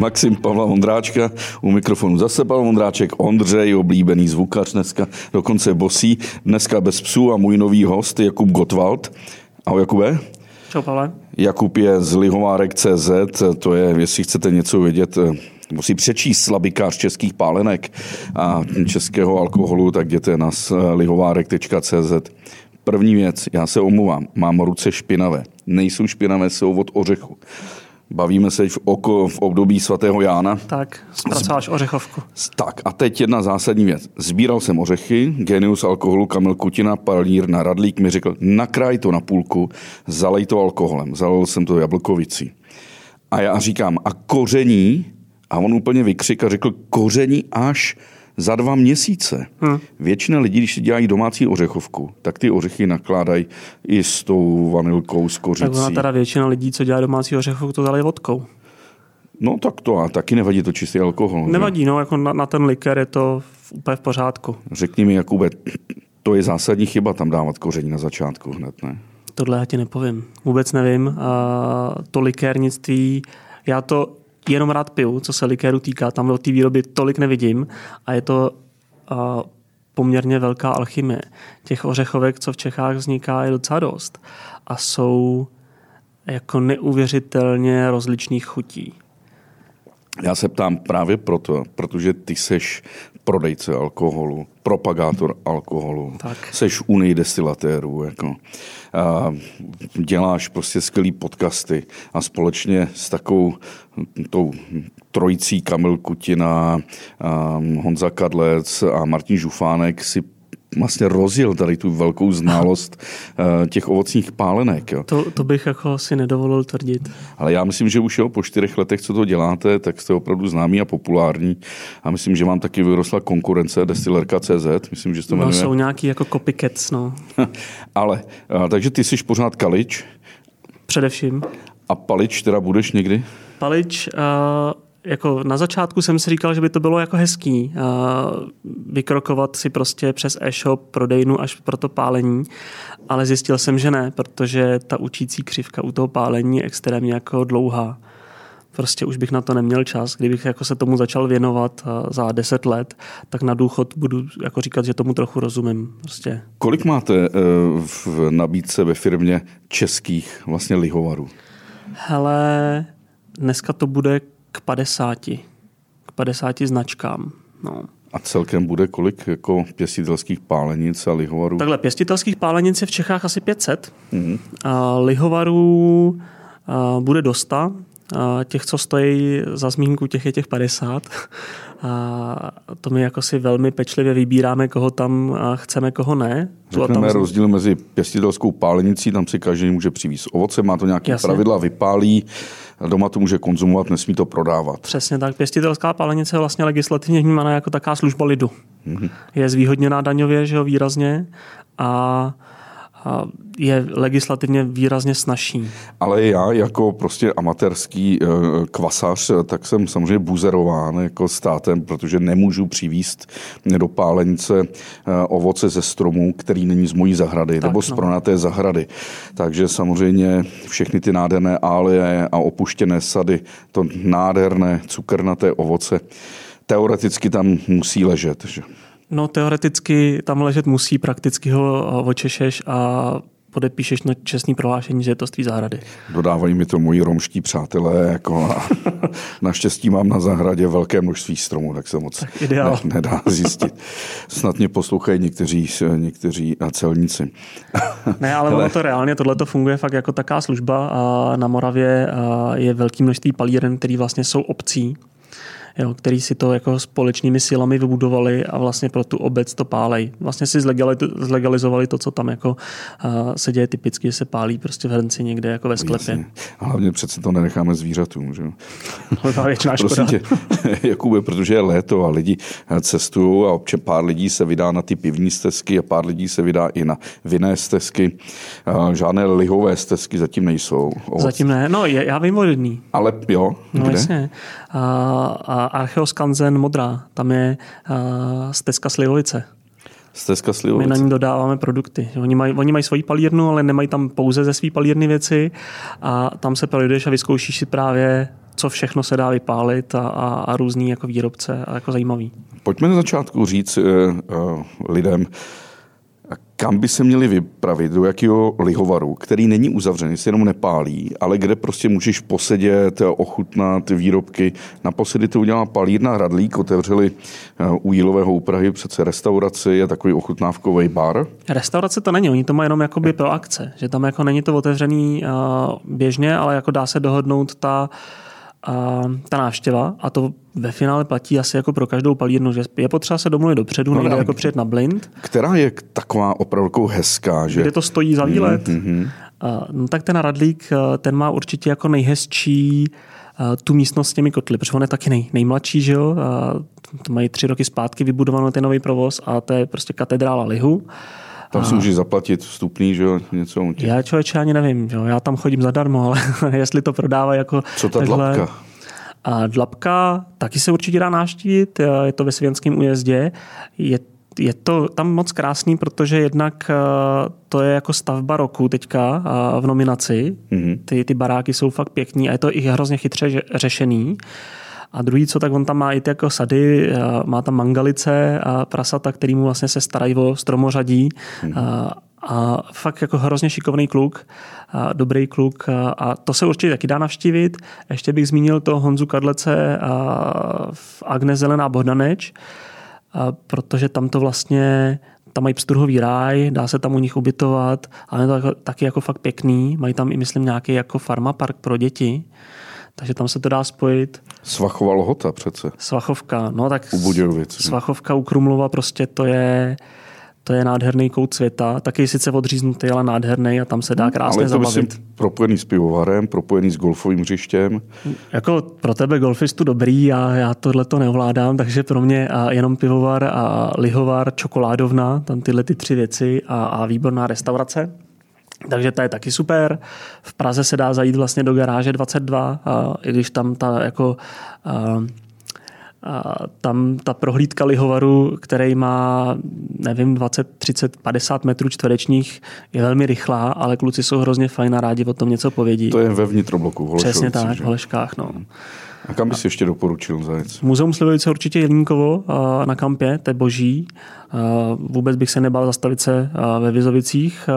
Maxim Pavla Vondráčka, u mikrofonu zase Pavel Vondráček, Ondřej, oblíbený zvukař dneska, dokonce bosí, dneska bez psů a můj nový host Jakub Gottwald. Ahoj Jakube. Čau Pavle. Jakub je z lihovárek.cz, to je, jestli chcete něco vědět, musí přečíst slabikář českých pálenek a českého alkoholu, tak jděte na lihovárek.cz. První věc, já se omluvám, mám ruce špinavé. Nejsou špinavé, jsou od ořechu. Bavíme se v, oko, v období svatého Jána. Tak, zpracováš ořechovku. Tak a teď jedna zásadní věc. Sbíral jsem ořechy, genius alkoholu Kamil Kutina, palír na Radlík mi řekl, nakraj to na půlku, zalej to alkoholem. Zalil jsem to jablkovicí. A já říkám, a koření, a on úplně vykřik a řekl, koření až za dva měsíce. Hmm. Většina lidí, když si dělají domácí ořechovku, tak ty ořechy nakládají i s tou vanilkou, s kořicí. Tak ona teda většina lidí, co dělá domácí ořechovku, to dali vodkou. No tak to a taky nevadí to čistý alkohol. Nevadí, no, jako na, na ten liker je to úplně v pořádku. Řekni mi, Jakube, to je zásadní chyba tam dávat koření na začátku hned, ne? Tohle já ti nepovím. Vůbec nevím. A to likérnictví, já to jenom rád piju, co se likéru týká. Tam do té výroby tolik nevidím a je to a, poměrně velká alchymie. Těch ořechovek, co v Čechách vzniká, je docela dost a jsou jako neuvěřitelně rozličných chutí. Já se ptám právě proto, protože ty seš prodejce alkoholu, propagátor alkoholu, tak. seš unii destilatérů, jako. A děláš prostě skvělý podcasty a společně s takovou tou trojicí Kamil Kutina, Honza Kadlec a Martin Žufánek si vlastně rozjel tady tu velkou znalost eh, těch ovocných pálenek. Jo. To, to bych jako si nedovolil tvrdit. Ale já myslím, že už jo, po čtyřech letech, co to děláte, tak jste opravdu známý a populární. A myslím, že vám taky vyrostla konkurence Destilerka.cz. Myslím, že to no, jsou nějaký jako copycats, no. Ale, eh, takže ty jsi pořád kalič. Především. A palič teda budeš někdy? Palič... Uh jako na začátku jsem si říkal, že by to bylo jako hezký vykrokovat si prostě přes e-shop prodejnu až pro to pálení, ale zjistil jsem, že ne, protože ta učící křivka u toho pálení je extrémně jako dlouhá. Prostě už bych na to neměl čas. Kdybych jako se tomu začal věnovat za deset let, tak na důchod budu jako říkat, že tomu trochu rozumím. Prostě. Kolik máte e, v nabídce ve firmě českých vlastně lihovarů? Hele, dneska to bude k 50. K 50 značkám. No. A celkem bude kolik jako pěstitelských pálenic a lihovarů? Takhle, pěstitelských pálenic je v Čechách asi 500. Mm-hmm. A lihovarů a bude dosta. A těch, co stojí za zmínku, těch je těch 50. A to my jako si velmi pečlivě vybíráme, koho tam chceme, koho ne. Řekneme tam... rozdíl mezi pěstitelskou pálenicí, tam si každý může přivízt ovoce, má to nějaké Jasně. pravidla, vypálí, doma to může konzumovat, nesmí to prodávat. Přesně tak. Pěstitelská pálenice je vlastně legislativně vnímaná jako taká služba lidu. Mm-hmm. Je zvýhodněná daňově, že jo, výrazně a je legislativně výrazně snažší. Ale já jako prostě amatérský eh, kvasař, tak jsem samozřejmě buzerován jako státem, protože nemůžu přivíst do pálenice eh, ovoce ze stromů, který není z mojí zahrady, tak, nebo z no. pronaté zahrady. Takže samozřejmě všechny ty nádherné álie a opuštěné sady, to nádherné cukrnaté ovoce, teoreticky tam musí ležet. Že? No teoreticky tam ležet musí, prakticky ho očešeš a podepíšeš na čestný prohlášení, že je to z tvý zahrady. Dodávají mi to moji romští přátelé. Jako naštěstí mám na zahradě velké množství stromů, tak se moc tak ne, nedá zjistit. Snad mě poslouchají někteří, někteří celníci. ne, ale ono to reálně, tohle to funguje fakt jako taká služba a na Moravě je velké množství palíren, který vlastně jsou obcí jo, který si to jako společnými silami vybudovali a vlastně pro tu obec to pálej. Vlastně si zlegalizovali to, co tam jako uh, se děje typicky, že se pálí prostě v hrnci někde jako ve sklepě. Jasně. A hlavně přece to nenecháme zvířatům. Že? To většiná škoda. Tě, Jakube, protože je léto a lidi cestují a občas pár lidí se vydá na ty pivní stezky a pár lidí se vydá i na vinné stezky. Žádné lihové stezky zatím nejsou. Ovoc. Zatím ne, no já vím o jedný. Ale jo, no, kde? Jasně. A, a Archeoskanzen Modrá, tam je uh, stezka Slivovice. Stezka Slivovice. My na ní dodáváme produkty. Oni mají, oni mají svoji palírnu, ale nemají tam pouze ze svý palírny věci a tam se projdeš a vyzkoušíš si právě co všechno se dá vypálit a, a, a různý jako výrobce a jako zajímavý. Pojďme na začátku říct uh, uh, lidem, kam by se měli vypravit, do jakého lihovaru, který není uzavřený, se jenom nepálí, ale kde prostě můžeš posedět, ochutnat výrobky. Naposledy to udělala palírna Hradlík, otevřeli eh, u Jílového u Prahy přece restauraci, je takový ochutnávkový bar. Restaurace to není, oni to mají jenom jakoby pro akce, že tam jako není to otevřený uh, běžně, ale jako dá se dohodnout ta a ta návštěva, a to ve finále platí asi jako pro každou palírnu, že je potřeba se domluvit dopředu, no, nejde jako přijet na blind. Která je taková opravdu hezká, že? Kde to stojí za výlet. Mm-hmm. No tak ten Radlík, ten má určitě jako nejhezčí uh, tu místnost s těmi kotly, protože on je taky nej, nejmladší, že jo? To mají tři roky zpátky vybudovaný ten nový provoz a to je prostě katedrála lihu. Tam si můžeš zaplatit vstupný, že jo, něco. Tě. Já člověče ani nevím, že jo, já tam chodím zadarmo, ale jestli to prodává jako Co ta takhle, dlapka? A dlapka taky se určitě dá návštívit, je to ve Svěnském újezdě. Je je to tam moc krásný, protože jednak to je jako stavba roku teďka v nominaci. Mm-hmm. Ty, ty baráky jsou fakt pěkný a je to i hrozně chytře řešený. A druhý, co tak on tam má i ty jako sady, má tam mangalice a prasata, který mu vlastně se starají o stromořadí. Hmm. A, a fakt jako hrozně šikovný kluk, a dobrý kluk a, a to se určitě taky dá navštívit. Ještě bych zmínil to Honzu Kadlece a v Agnes Zelená Bohdaneč, a protože tam to vlastně tam mají pstruhový ráj, dá se tam u nich ubytovat, ale je to taky jako fakt pěkný. Mají tam i, myslím, nějaký jako farmapark pro děti. Takže tam se to dá spojit. Svachova Lhota přece. Svachovka, no tak u Budějovic. Svachovka u Krumlova prostě to je, to je nádherný kout světa, taky sice odříznutý, ale nádherný a tam se dá hmm, krásně ale to zabavit. Propojený s pivovarem, propojený s golfovým hřištěm. Jako pro tebe golfistu dobrý, a já tohle to neovládám, takže pro mě a jenom pivovar a lihovar, čokoládovna, tam tyhle ty tři věci a, a výborná restaurace. Takže to je taky super. V Praze se dá zajít vlastně do garáže 22, a i když tam ta jako a, a tam ta prohlídka lihovaru, který má, nevím, 20, 30, 50 metrů čtverečních, je velmi rychlá, ale kluci jsou hrozně fajn a rádi o tom něco povědí. To je ve vnitrobloku, v Přesně tak, že? v Holeškách, no. A kam bys ještě doporučil zajet? Muzeum Slivovice určitě Jelínkovo na kampě, to je boží. Vůbec bych se nebál zastavit se ve Vizovicích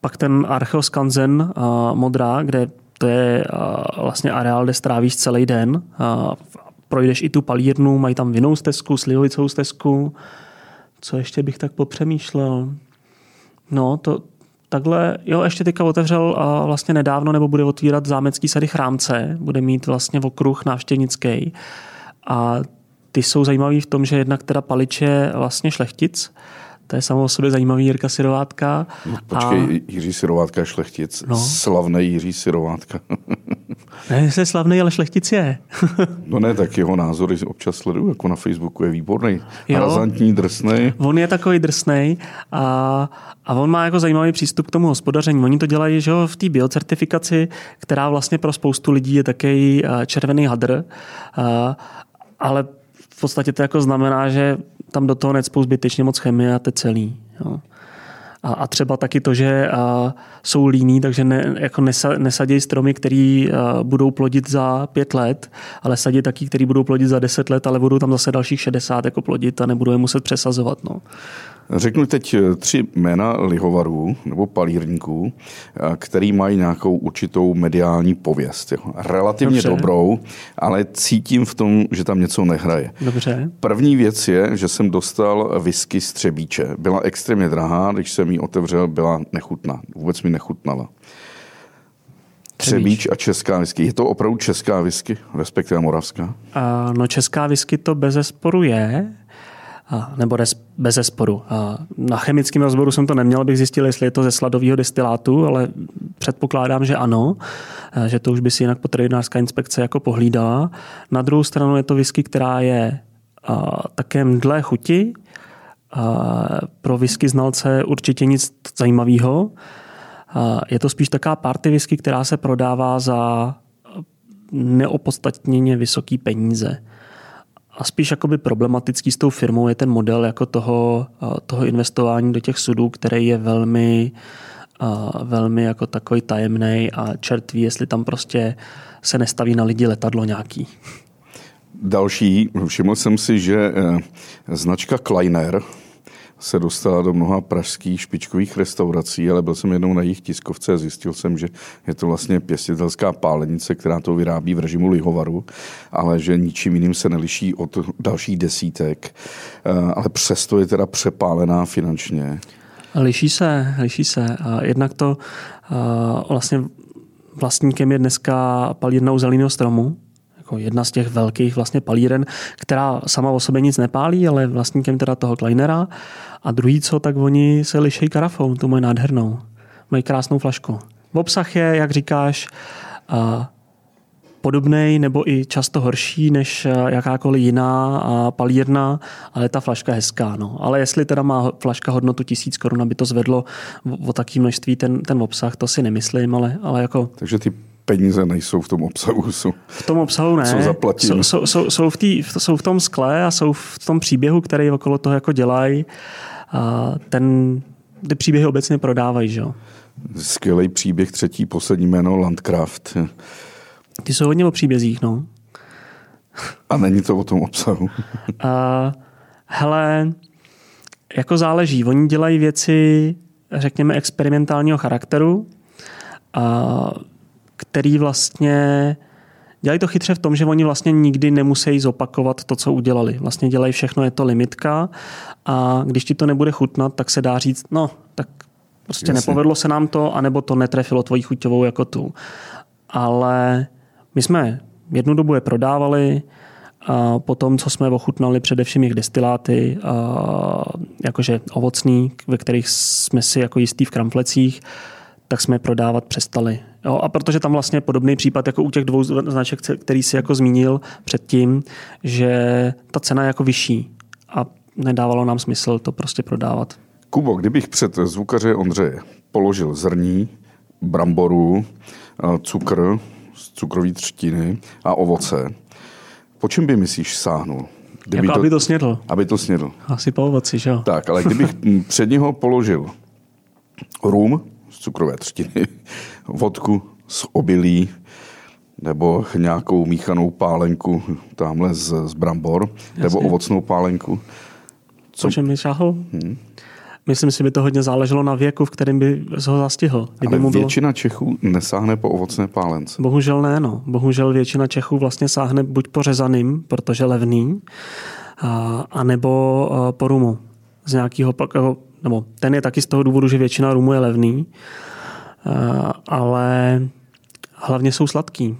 pak ten Archeoskanzen uh, modrá, kde to je uh, vlastně areál, kde strávíš celý den. Uh, projdeš i tu palírnu, mají tam vinou stezku, slivovicovou stezku. Co ještě bych tak popřemýšlel? No, to, takhle, jo, ještě teďka otevřel a vlastně nedávno, nebo bude otvírat zámecký sady Chrámce, bude mít vlastně okruh návštěvnický. A ty jsou zajímavý v tom, že jednak teda paliče vlastně šlechtic, to je samo o sobě zajímavý Jirka Sirovátka. No, počkej, a... Jiří Sirovátka je šlechtic. No. Slavný Jiří Sirovátka. ne, je slavný, ale šlechtic je. no ne, tak jeho názory občas sleduju, jako na Facebooku je výborný. Razantní, drsný. On je takový drsný a, a on má jako zajímavý přístup k tomu hospodaření. Oni to dělají že v té biocertifikaci, která vlastně pro spoustu lidí je takový červený hadr, ale v podstatě to jako znamená, že tam do toho necpou zbytečně moc chemie a to celý. Jo. A, a třeba taky to, že a, jsou líní, takže ne, jako nesa, nesadějí stromy, které budou plodit za pět let, ale sadí taky, který budou plodit za deset let, ale budou tam zase dalších 60 jako plodit a nebudou je muset přesazovat. No. Řeknu teď eh, tři jména lihovarů nebo palírníků, eh, který mají nějakou určitou mediální pověst. Relativně Dobře. dobrou, ale cítím v tom, že tam něco nehraje. Dobře. První věc je, že jsem dostal whisky z Třebíče. Byla extrémně drahá, když jsem ji otevřel, byla nechutná. Vůbec mi nechutnala. Třebíč a česká whisky. Je to opravdu česká whisky, respektive moravská? Uh, no česká whisky to bez zesporu je nebo bez zesporu. Na chemickém rozboru jsem to neměl, abych zjistil, jestli je to ze sladového destilátu, ale předpokládám, že ano, že to už by si jinak potravinářská inspekce jako pohlídala. Na druhou stranu je to whisky, která je také mdlé chuti, pro whisky znalce určitě nic zajímavého. Je to spíš taká party whisky, která se prodává za neopodstatněně vysoký peníze. A spíš jakoby problematický s tou firmou je ten model jako toho, toho investování do těch sudů, který je velmi velmi jako takový tajemný a čert ví, jestli tam prostě se nestaví na lidi letadlo nějaký. Další, všiml jsem si, že eh, značka Kleiner se dostala do mnoha pražských špičkových restaurací, ale byl jsem jednou na jejich tiskovce a zjistil jsem, že je to vlastně pěstitelská pálenice, která to vyrábí v režimu lihovaru, ale že ničím jiným se neliší od dalších desítek, eh, ale přesto je teda přepálená finančně. Liší se, liší se. Jednak to vlastně vlastníkem je dneska palírna u Zelíného stromu, jako jedna z těch velkých vlastně palíren, která sama o sobě nic nepálí, ale vlastníkem teda toho Kleinera. A druhý co, tak oni se lišejí karafou, tu mají nádhernou. Mají krásnou flašku. V obsah je, jak říkáš, podobný nebo i často horší než jakákoliv jiná palírna, ale ta flaška hezká. No. Ale jestli teda má flaška hodnotu tisíc korun, aby to zvedlo o takové množství ten, ten obsah, to si nemyslím, ale, ale jako... Takže ty peníze nejsou v tom obsahu. Jsou, v tom obsahu ne. Co zaplatím. Jsou, jsou, jsou, v tý, jsou v tom skle a jsou v tom příběhu, který okolo toho jako dělají. A ten, ty příběhy obecně prodávají, že jo. Skvělý příběh, třetí, poslední jméno Landcraft. Ty jsou hodně o příbězích, no. A není to o tom obsahu? uh, hele, jako záleží. Oni dělají věci, řekněme, experimentálního charakteru, uh, který vlastně dělají to chytře v tom, že oni vlastně nikdy nemusí zopakovat to, co udělali. Vlastně dělají všechno, je to limitka a když ti to nebude chutnat, tak se dá říct, no, tak prostě Jasně. nepovedlo se nám to, anebo to netrefilo tvoji chuťovou jako tu. Ale my jsme jednu dobu je prodávali, a potom, co jsme ochutnali především jejich destiláty, a jakože ovocný, ve kterých jsme si jako jistý v kramflecích, tak jsme je prodávat přestali. Jo, a protože tam vlastně podobný případ jako u těch dvou značek, který si jako zmínil předtím, že ta cena je jako vyšší a nedávalo nám smysl to prostě prodávat. Kubo, kdybych před zvukaře Ondřeje položil zrní, bramboru, cukr, cukrový třtiny a ovoce. Po čem by myslíš sáhnul? Kdyby jako to, aby to snědl. Aby to snědl. Asi po ovoci, že jo? Tak, ale kdybych před něho položil rum z cukrové třtiny, vodku z obilí, nebo nějakou míchanou pálenku tamhle z, z brambor, Jasně. nebo ovocnou pálenku. Co? Po čem by šáhl? Hmm. Myslím si, by to hodně záleželo na věku, v kterém by ho zastihl. Kdyby Ale mu bylo... většina Čechů nesáhne po ovocné pálence. Bohužel ne, no. Bohužel většina Čechů vlastně sáhne buď po řezaným, protože levný, a, anebo a, po rumu. Z nějakého, nebo ten je taky z toho důvodu, že většina rumu je levný, a, ale hlavně jsou sladký.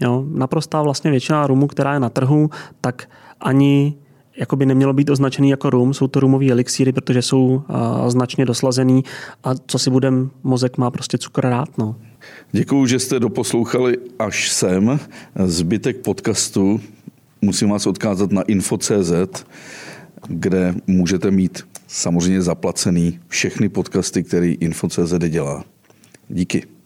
Jo? Naprostá vlastně většina rumu, která je na trhu, tak ani jako by nemělo být označený jako rum, jsou to rumový elixíry, protože jsou uh, značně doslazený a co si budem, mozek má prostě cukr rád. No. Děkuju, že jste doposlouchali až sem. Zbytek podcastu musím vás odkázat na info.cz, kde můžete mít samozřejmě zaplacený všechny podcasty, který info.cz dělá. Díky.